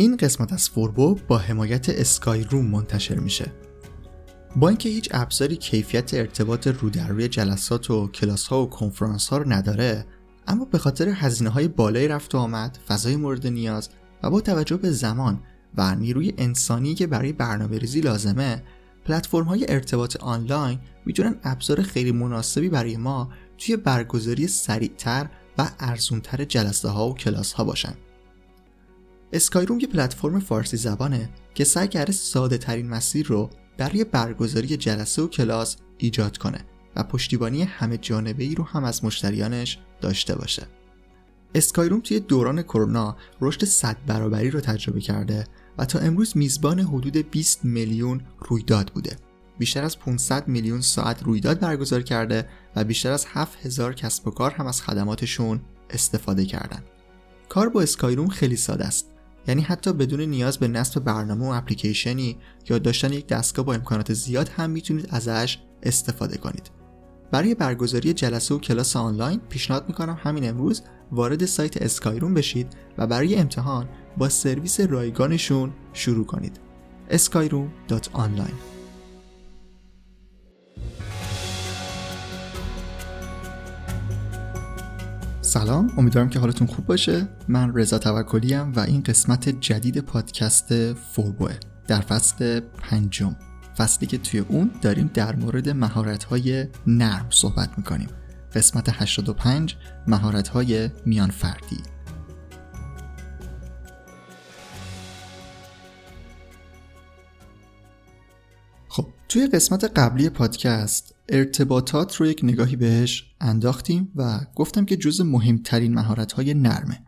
این قسمت از فوربو با حمایت اسکای روم منتشر میشه. با اینکه هیچ ابزاری کیفیت ارتباط رو در روی جلسات و کلاس ها و کنفرانس ها رو نداره اما به خاطر هزینه های بالای رفت و آمد فضای مورد نیاز و با توجه به زمان و نیروی انسانی که برای برنامه ریزی لازمه پلتفرم های ارتباط آنلاین می‌تونن ابزار خیلی مناسبی برای ما توی برگزاری سریعتر و ارزونتر جلسه ها و کلاس ها باشن. اسکایروم یه پلتفرم فارسی زبانه که سعی کرده ساده ترین مسیر رو برای برگزاری جلسه و کلاس ایجاد کنه و پشتیبانی همه جانبه ای رو هم از مشتریانش داشته باشه. اسکایروم توی دوران کرونا رشد 100 برابری رو تجربه کرده و تا امروز میزبان حدود 20 میلیون رویداد بوده. بیشتر از 500 میلیون ساعت رویداد برگزار کرده و بیشتر از 7000 کسب و کار هم از خدماتشون استفاده کردن. کار با اسکایروم خیلی ساده است. یعنی حتی بدون نیاز به نصب برنامه و اپلیکیشنی یا داشتن یک دستگاه با امکانات زیاد هم می‌تونید ازش استفاده کنید. برای برگزاری جلسه و کلاس آنلاین پیشنهاد می‌کنم همین امروز وارد سایت اسکایروم بشید و برای امتحان با سرویس رایگانشون شروع کنید. skyroom.online سلام امیدوارم که حالتون خوب باشه. من رضا توکلی و این قسمت جدید پادکست فوربوه در فصل پنجم. فصلی که توی اون داریم در مورد مهارت‌های نرم صحبت می‌کنیم. قسمت 85 مهارت‌های میان فردی. خب توی قسمت قبلی پادکست ارتباطات رو یک نگاهی بهش انداختیم و گفتم که جز مهمترین مهارت های نرمه.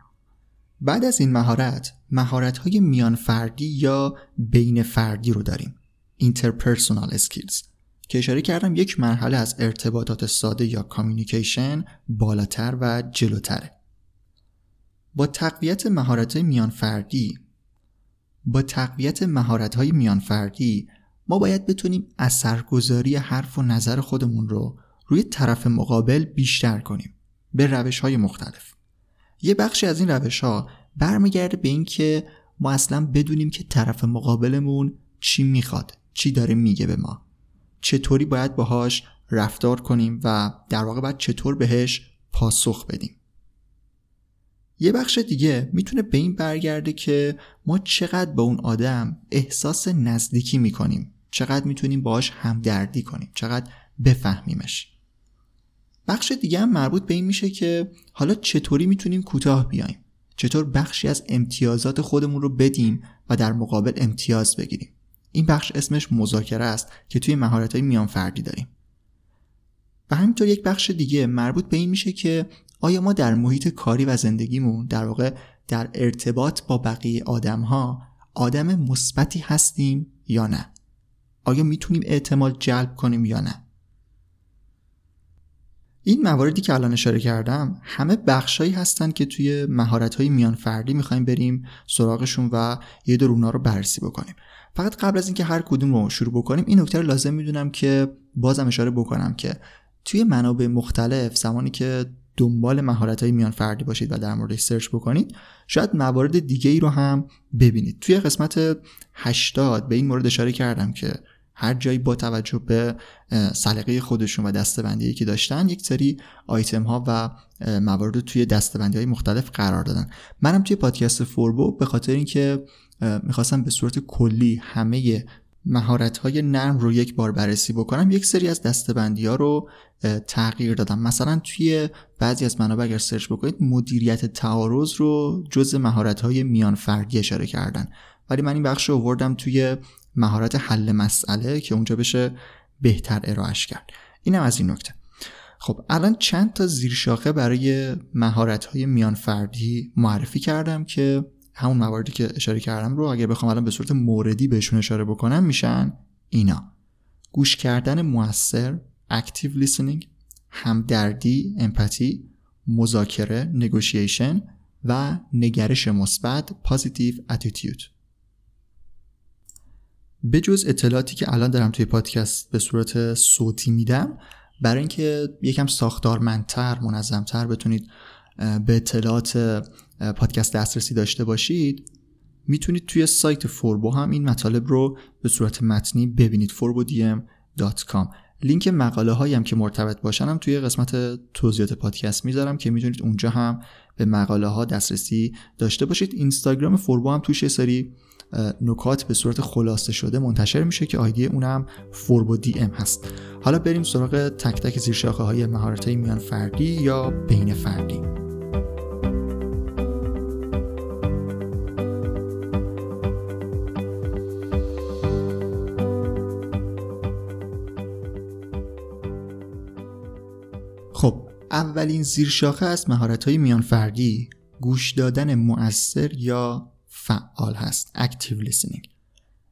بعد از این مهارت مهارت های میان فردی یا بین فردی رو داریم. Interpersonal skills که اشاره کردم یک مرحله از ارتباطات ساده یا کامیونیکیشن بالاتر و جلوتره. با تقویت مهارت میان فردی با تقویت مهارت های میان فردی ما باید بتونیم اثرگذاری حرف و نظر خودمون رو روی طرف مقابل بیشتر کنیم. به روش های مختلف. یه بخشی از این روش ها برمیگرده به اینکه ما اصلا بدونیم که طرف مقابلمون چی می‌خواد چی داره میگه به ما. چطوری باید باهاش رفتار کنیم و در واقع باید چطور بهش پاسخ بدیم. یه بخش دیگه می‌تونه به این برگرده که ما چقدر با اون آدم احساس نزدیکی می‌کنیم. چقدر می‌تونیم باهاش همدردی کنیم چقدر بفهمیمش. بخش دیگه هم مربوط به این میشه که حالا چطوری می‌تونیم کوتاه بیایم؟ چطور بخشی از امتیازات خودمون رو بدیم و در مقابل امتیاز بگیریم؟ این بخش اسمش مذاکره است که توی مهارت های میان فردی داریم. و همینطور یک بخش دیگه مربوط به این میشه که آیا ما در محیط کاری و زندگیمون در واقع در ارتباط با بقیه آدم ها آدم مثبتی هستیم یا نه؟ آیا می‌تونیم اعتماد جلب کنیم یا نه؟ این مواردی که الان اشاره کردم همه بخشایی هستن که توی مهارت های میان فردی می‌خوایم بریم سراغشون و یه دور اونا رو بررسی بکنیم. فقط قبل از اینکه هر کدوم رو شروع بکنیم این نکته رو لازم می‌دونم که بازم اشاره بکنم که توی منابع مختلف زمانی که دنبال مهارت های میان فردی باشید و در موردش سرچ بکنید شاید موارد دیگه ای رو هم ببینید. توی قسمت 80 به این مورد اشاره کردم که هر جایی با توجه به سلیقه خودشون و دسته‌بندی که داشتن یک سری آیتم ها و موارد توی دسته‌بندی های مختلف قرار دادن. منم توی پادکست فوربو به خاطر اینکه می‌خواستم به صورت کلی همه مهارت های نرم رو یک بار بررسی بکنم یک سری از دسته‌بندی ها رو تغییر دادم. مثلا توی بعضی از منابع اگر سرچ بکنید مدیریت تعارض رو جزء مهارت های میان فردی اشاره کردن. ولی من این بخش رو آوردم توی مهارت حل مسئله که اونجا بشه بهتر ارائهش کرد. اینم از این نکته. خب الان چند تا زیرشاخه برای مهارت های میان فردی معرفی کردم که همون مواردی که اشاره کردم رو اگر بخوام الان به صورت موردی بهشون اشاره بکنم میشن اینا. گوش کردن موثر active listening همدردی امپاتی مذاکره نگوشیشن و نگرش مثبت positive attitude. به جز اطلاعاتی که الان دارم توی پادکست به صورت صوتی میدم برای اینکه یکم ساختارمندتر منظمتر بتونید به اطلاعات پادکست دسترسی داشته باشید می‌تونید توی سایت فوربو هم این مطالب رو به صورت متنی ببینید forbodm.com لینک مقاله هایی هم که مرتبط باشن هم توی قسمت توضیحات پادکست می‌ذارم که می‌تونید اونجا هم به مقاله ها دسترسی داشته باشید. اینستاگرام فوربو هم توش سری نکات به صورت خلاصه شده منتشر میشه که آیدی اونم فوربو دی ام هست. حالا بریم سراغ تک تک زیرشاخه های مهارت های میان فردی یا بین فردی. خب اولین زیرشاخه از مهارت های میان فردی گوش دادن مؤثر یا فعال هست. Active Listening.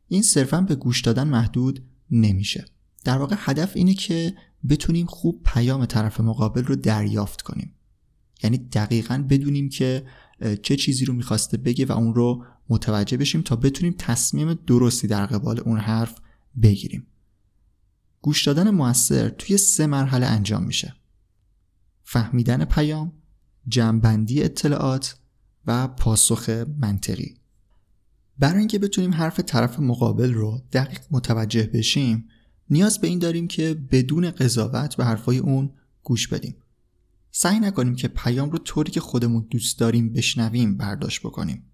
این صرفا به گوش دادن محدود نمیشه. در واقع هدف اینه که بتونیم خوب پیام طرف مقابل رو دریافت کنیم. یعنی دقیقا بدونیم که چه چیزی رو می‌خواسته بگه و اون رو متوجه بشیم تا بتونیم تصمیم درستی در قبال اون حرف بگیریم. گوش دادن موثر توی سه مرحله انجام میشه. فهمیدن پیام جمعبندی اطلاعات و پاسخ منطقی. برای اینکه بتونیم حرف طرف مقابل رو دقیق متوجه بشیم نیاز به این داریم که بدون قضاوت به حرفای اون گوش بدیم. سعی نکنیم که پیام رو طوری که خودمون دوست داریم بشنویم برداشت بکنیم.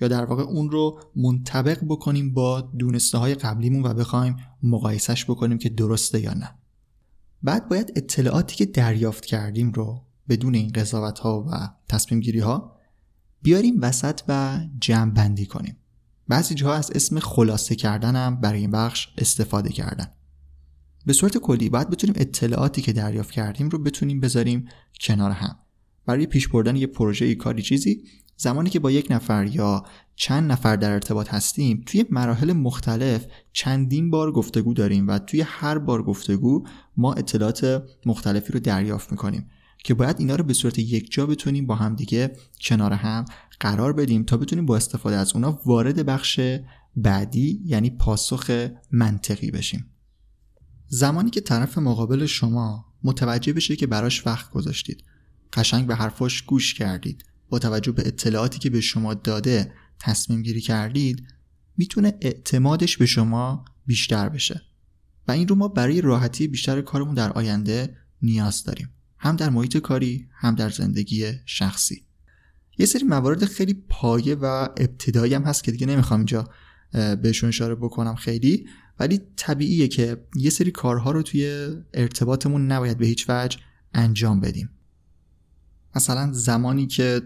یا در واقع اون رو منطبق بکنیم با دونسته های قبلیمون و بخوایم مقایسش بکنیم که درسته یا نه. بعد باید اطلاعاتی که دریافت کردیم رو بدون این قضاوت ها و تصمیم گیری ها بیاریم وسط و جمع بندی کنیم. بعضی جاها از اسم خلاصه کردنم برای این بخش استفاده کردن. به صورت کلی باید بتونیم اطلاعاتی که دریافت کردیم رو بتونیم بذاریم کنار هم. برای پیش بردن یه پروژه کاری چیزی زمانی که با یک نفر یا چند نفر در ارتباط هستیم توی مراحل مختلف چندین بار گفتگو داریم و توی هر بار گفتگو ما اطلاعات مختلفی رو دریافت می‌کنیم که باید اینا رو به صورت یک جا بتونیم با همدیگه کنار هم قرار بدیم تا بتونیم با استفاده از اونا وارد بخش بعدی یعنی پاسخ منطقی بشیم. زمانی که طرف مقابل شما متوجه بشه که براش وقت گذاشتید قشنگ به حرفاش گوش کردید. با توجه به اطلاعاتی که به شما داده تصمیم گیری کردید می‌تونه اعتمادش به شما بیشتر بشه. و این رو ما برای راحتی بیشتر کارمون در آینده نیاز داریم. هم در محیط کاری هم در زندگی شخصی. یه سری موارد خیلی پایه و ابتدایی هم هست که دیگه نمی‌خوام اینجا بهشون اشاره بکنم خیلی. ولی طبیعیه که یه سری کارها رو توی ارتباطمون نباید به هیچ وجه انجام بدیم. مثلا زمانی که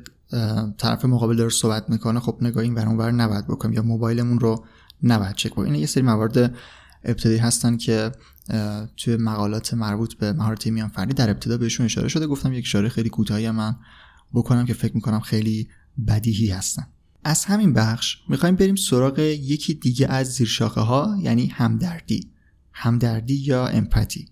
طرف مقابل داره صحبت می‌کنه خب نگاه این ور نباید بکنیم یا موبایلمون رو نباید چک بکنیم این یه سری موارد ابتدایی هستن که توی مقالات مربوط به مهارت میان فردی در ابتدا بهشون اشاره شده. گفتم یک اشاره خیلی کوتاهی من بکنم که فکر می‌کنم خیلی بدیهی هستن. از همین بخش می‌خوایم بریم سراغ یکی دیگه از زیرشاخه ها یعنی همدردی. همدردی یا امپاتی؟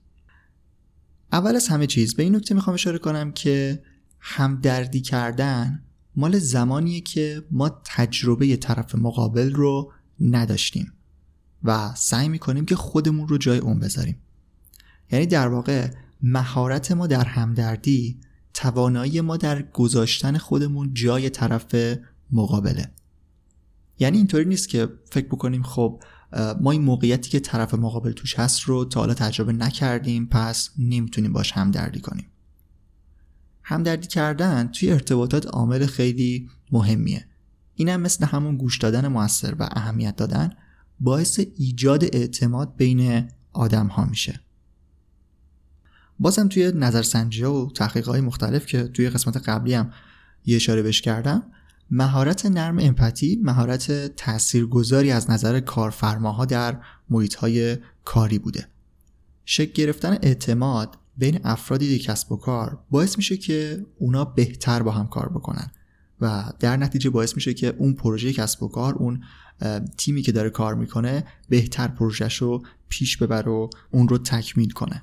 اول از همه چیز به این نکته می‌خوام اشاره کنم که همدردی کردن مال زمانیه که ما تجربه طرف مقابل رو نداشتیم و سعی می‌کنیم که خودمون رو جای اون بذاریم. یعنی در واقع مهارت ما در همدردی توانایی ما در گذاشتن خودمون جای طرف مقابله. یعنی اینطوری نیست که فکر بکنیم خب ما این موقعیتی که طرف مقابل توش هست رو تا حالا تجربه نکردیم پس نمی‌تونیم باش همدردی کنیم. همدردی کردن توی ارتباطات عامل خیلی مهمیه. اینم مثل همون گوش دادن موثر و اهمیت دادن باعث ایجاد اعتماد بین آدم ها میشه. بازم توی نظرسنجی و تحقیق های مختلف که توی قسمت قبلی هم یه اشاره بش کردم مهارت نرم امپاتی مهارت تاثیرگذاری از نظر کارفرماها در محیط های کاری بوده. شکل گرفتن اعتماد بین افرادی کسب و کار باعث میشه که اونا بهتر با هم کار بکنن. و در نتیجه باعث میشه که اون پروژه کسب و کار اون تیمی که داره کار می‌کنه بهتر پروژهش رو پیش ببر و اون رو تکمیل کنه.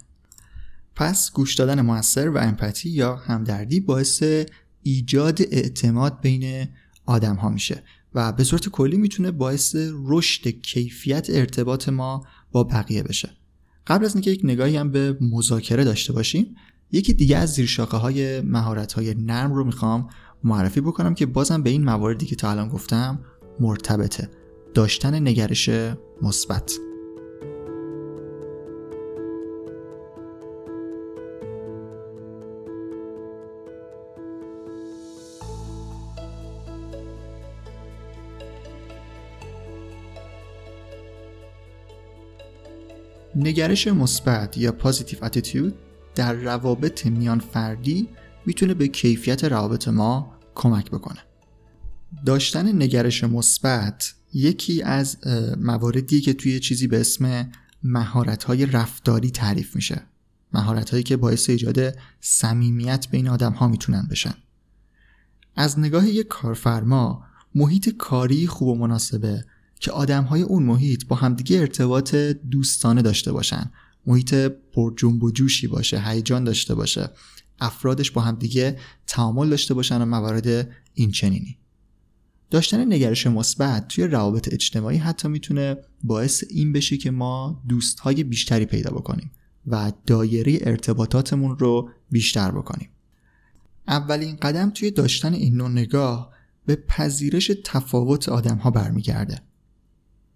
پس گوش دادن موثر و امپاتی یا همدردی باعث ایجاد اعتماد بین آدم ها میشه و به صورت کلی می‌تونه باعث رشد کیفیت ارتباط ما با بقیه بشه. قبل از اینکه یک نگاهی هم به مذاکره داشته باشیم یکی دیگه از زیرشاخه های مهارت های نرم رو می‌خوام معرفی بکنم که بازم به این مواردی که تا الان گفتم مرتبطه. داشتن نگرش مثبت. نگرش مثبت یا پازیتیو اتیتود در روابط میان فردی می‌تونه به کیفیت روابط ما کمک بکنه. داشتن نگرش مثبت یکی از مواردی که توی چیزی به اسم مهارت‌های رفتاری تعریف میشه. مهارت‌هایی که باعث ایجاد صمیمیت بین آدم ها می‌تونن بشن. از نگاه یک کارفرما محیط کاری خوب و مناسبه که آدم های اون محیط با همدیگه ارتباط دوستانه داشته باشن. محیط پر جنب و جوشی باشه هیجان داشته باشه. افرادش با همدیگه تعامل داشته باشن و موارد این چنینی داشتن نگرش مثبت توی روابط اجتماعی حتی می‌تونه باعث این بشه که ما دوستهای بیشتری پیدا بکنیم و دایره ارتباطاتمون رو بیشتر بکنیم. اولین قدم توی داشتن این نوع نگاه به پذیرش تفاوت آدم ها برمیگرده.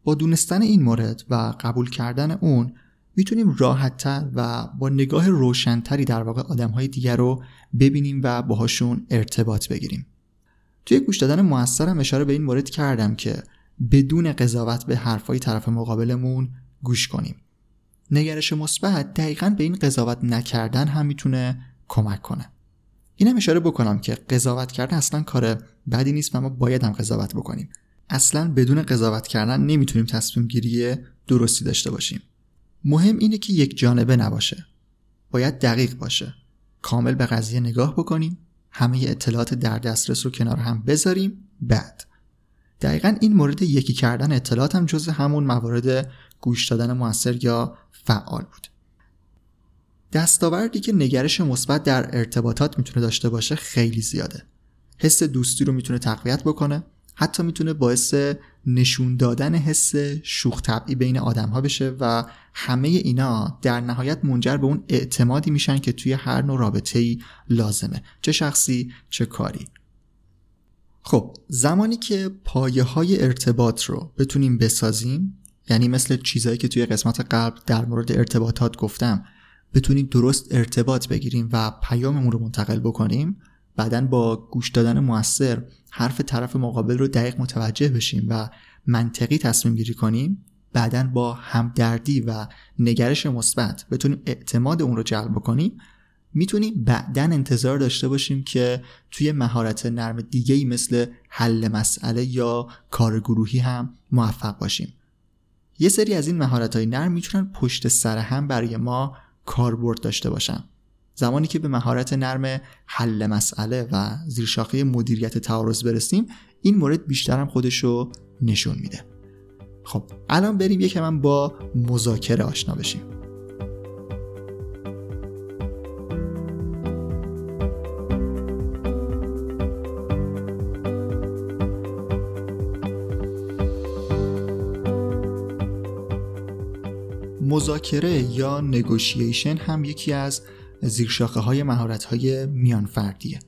با دونستن این مورد و قبول کردن اون می‌تونیم راحتتر و با نگاه روشنتری در واقع آدم های دیگر رو ببینیم و باهاشون ارتباط بگیریم. توی گوش دادن موثرم اشاره به این مورد کردم که بدون قضاوت به حرفای طرف مقابلمون گوش کنیم. نگرش مثبت دقیقا به این قضاوت نکردن هم می‌تونه کمک کنه. اینم اشاره بکنم که قضاوت کردن اصلا کار بدی نیست و ما باید هم قضاوت بکنیم. اصلا بدون قضاوت کردن نمی‌تونیم تصمیم گیری درستی داشته باشیم. مهم اینه که یک جانبه نباشه. باید دقیق باشه. کامل به قضیه نگاه بکنیم. همه اطلاعات در دسترس رو کنار هم بذاریم. بعد. دقیقا این مورد یکی کردن اطلاعات هم جز همون موارد گوش دادن موثر یا فعال بود. دستاوردی که نگرش مثبت در ارتباطات می‌تونه داشته باشه خیلی زیاده. حس دوستی رو می‌تونه تقویت بکنه. حتی می‌تونه باعث نشون دادن حس شوخ طبعی بین آدم ها بشه و همه اینا در نهایت منجر به اون اعتمادی میشن که توی هر نوع رابطه ای لازمه. چه شخصی چه کاری. خب زمانی که پایه های ارتباط رو بتونیم بسازیم یعنی مثل چیزهایی که توی قسمت قبل در مورد ارتباطات گفتم بتونیم درست ارتباط بگیریم و پیاممون رو منتقل بکنیم بعدا با گوش دادن موثر حرف طرف مقابل رو دقیق متوجه بشیم و منطقی تصمیم گیری کنیم بعدا با همدردی و نگرش مثبت بتونیم اعتماد اون رو جلب بکنیم می‌تونیم بعدا انتظار داشته باشیم که توی مهارت نرم دیگه ای مثل حل مسئله یا کار گروهی هم موفق باشیم. یه سری از این مهارت های نرم می‌تونن پشت سر هم برای ما کاربرد داشته باشن. زمانی که به مهارت نرم حل مسئله و زیرشاخه مدیریت تعارض برسیم این مورد بیشتر هم خودش رو نشون میده. خب الان بریم یکم با مذاکره آشنا بشیم. مذاکره یا نگوشیشن هم یکی از زیرشاخه های مهارت های میان فردیه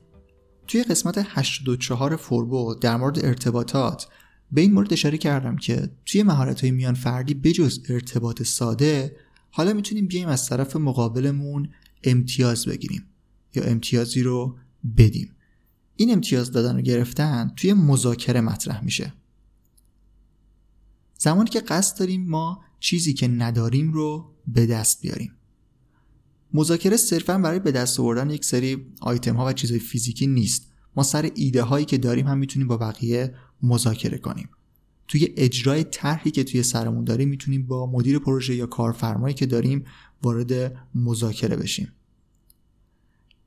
توی قسمت 84 فوربو در مورد ارتباطات به این مورد اشاره کردم که توی مهارت های میان فردی بجز ارتباط ساده حالا می‌تونیم بیایم از طرف مقابلمون امتیاز بگیریم یا امتیازی رو بدیم. این امتیاز دادن و گرفتن توی مذاکره مطرح میشه. زمانی که قصد داریم ما چیزی که نداریم رو به دست بیاریم. مذاکره صرفا برای به دست آوردن یک سری آیتم ها و چیزهای فیزیکی نیست. ما سر ایده هایی که داریم هم می‌تونیم با بقیه مذاکره کنیم. توی اجرای طرحی که توی سرمون داریم می‌تونیم با مدیر پروژه یا کارفرمایی که داریم وارد مذاکره بشیم.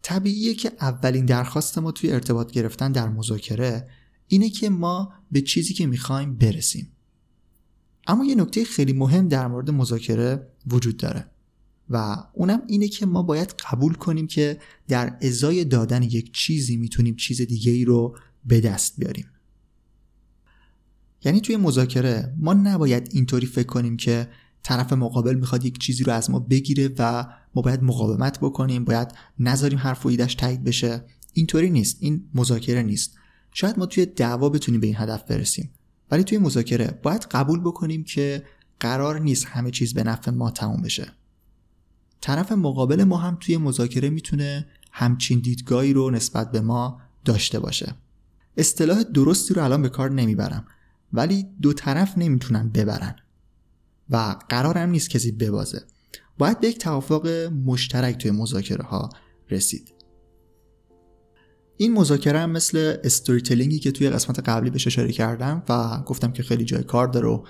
طبیعیه که اولین درخواست ما توی ارتباط گرفتن در مذاکره اینه که ما به چیزی که می‌خوایم برسیم. اما یه نکته خیلی مهم در مورد مذاکره وجود داره. و اونم اینه که ما باید قبول کنیم که در ازای دادن یک چیزی می‌تونیم چیز دیگه ای رو به دست بیاریم. یعنی توی مذاکره ما نباید اینطوری فکر کنیم که طرف مقابل می‌خواد یک چیزی رو از ما بگیره و ما باید مقاومت بکنیم باید نذاریم حرف و ایدش تایید بشه. اینطوری نیست. این مذاکره نیست. شاید ما توی دعوا بتونیم به این هدف برسیم. ولی توی مذاکره باید قبول بکنیم که قرار نیست همه چیز به نفع ما تموم بشه. طرف مقابل ما هم توی مذاکره می‌تونه همچین دیدگاهی رو نسبت به ما داشته باشه. اصطلاح درستی رو الان به کار نمی‌برم ولی دو طرف نمی‌تونن ببرن. و قرارم نیست کسی ببازه. باید به یک توافق مشترک توی مذاکره ها رسید. این مذاکره هم مثل استوری که توی قسمت قبلی بهش اشاره کردم و گفتم که خیلی جای کار داره و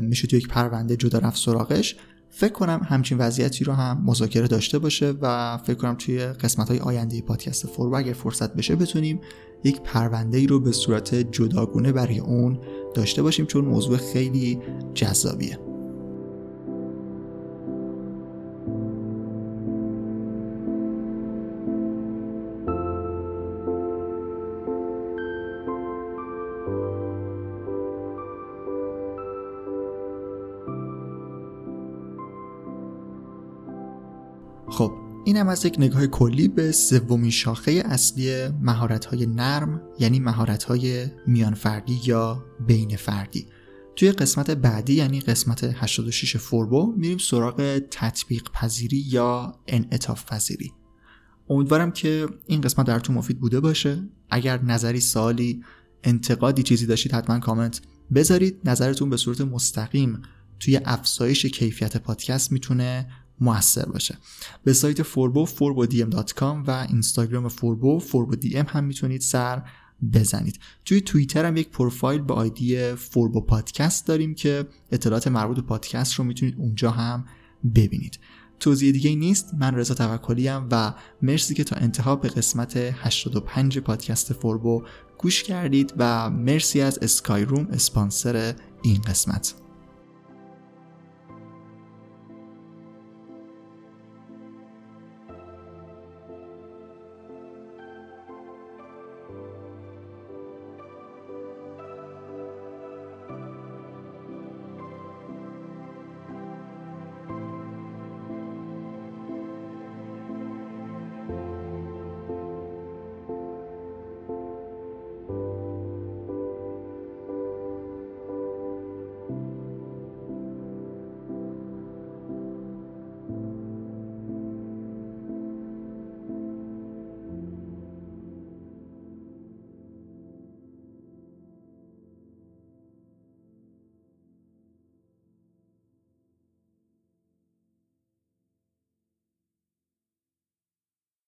میشه توی یک پرونده جدا رفت سراغش فکر کنم همچین وضعیتی رو هم مذاکره داشته باشه و فکر کنم توی قسمت های آینده پادکست فورو اگر فرصت بشه بتونیم یک پرونده ای رو به صورت جداگونه برای اون داشته باشیم چون موضوع خیلی جذابیه. این هم از یک نگاه کلی به سومین شاخه اصلی مهارت های نرم یعنی مهارت های میان فردی یا بین فردی توی قسمت بعدی یعنی قسمت 86 فوربو میریم سراغ تطبیق پذیری یا انعطاف پذیری. امیدوارم که این قسمت براتون مفید بوده باشه. اگر نظری سوالی انتقادی چیزی داشتید حتما کامنت بذارید. نظرتون به صورت مستقیم توی افزایش کیفیت پادکست می‌تونه موثر باشه. به سایت فوربو forbodm.com و اینستاگرام فوربو ام هم می‌تونید سر بزنید. توی توییتر هم یک پروفایل با آیدی فوربو پادکست داریم که اطلاعات مربوط به پادکست رو می‌تونید اونجا هم ببینید. توضیح دیگه‌ای نیست. من رضا توکلی و مرسی که تا انتها به قسمت 85 پادکست فوربو گوش کردید و مرسی از اسکای روم اسپانسر این قسمت.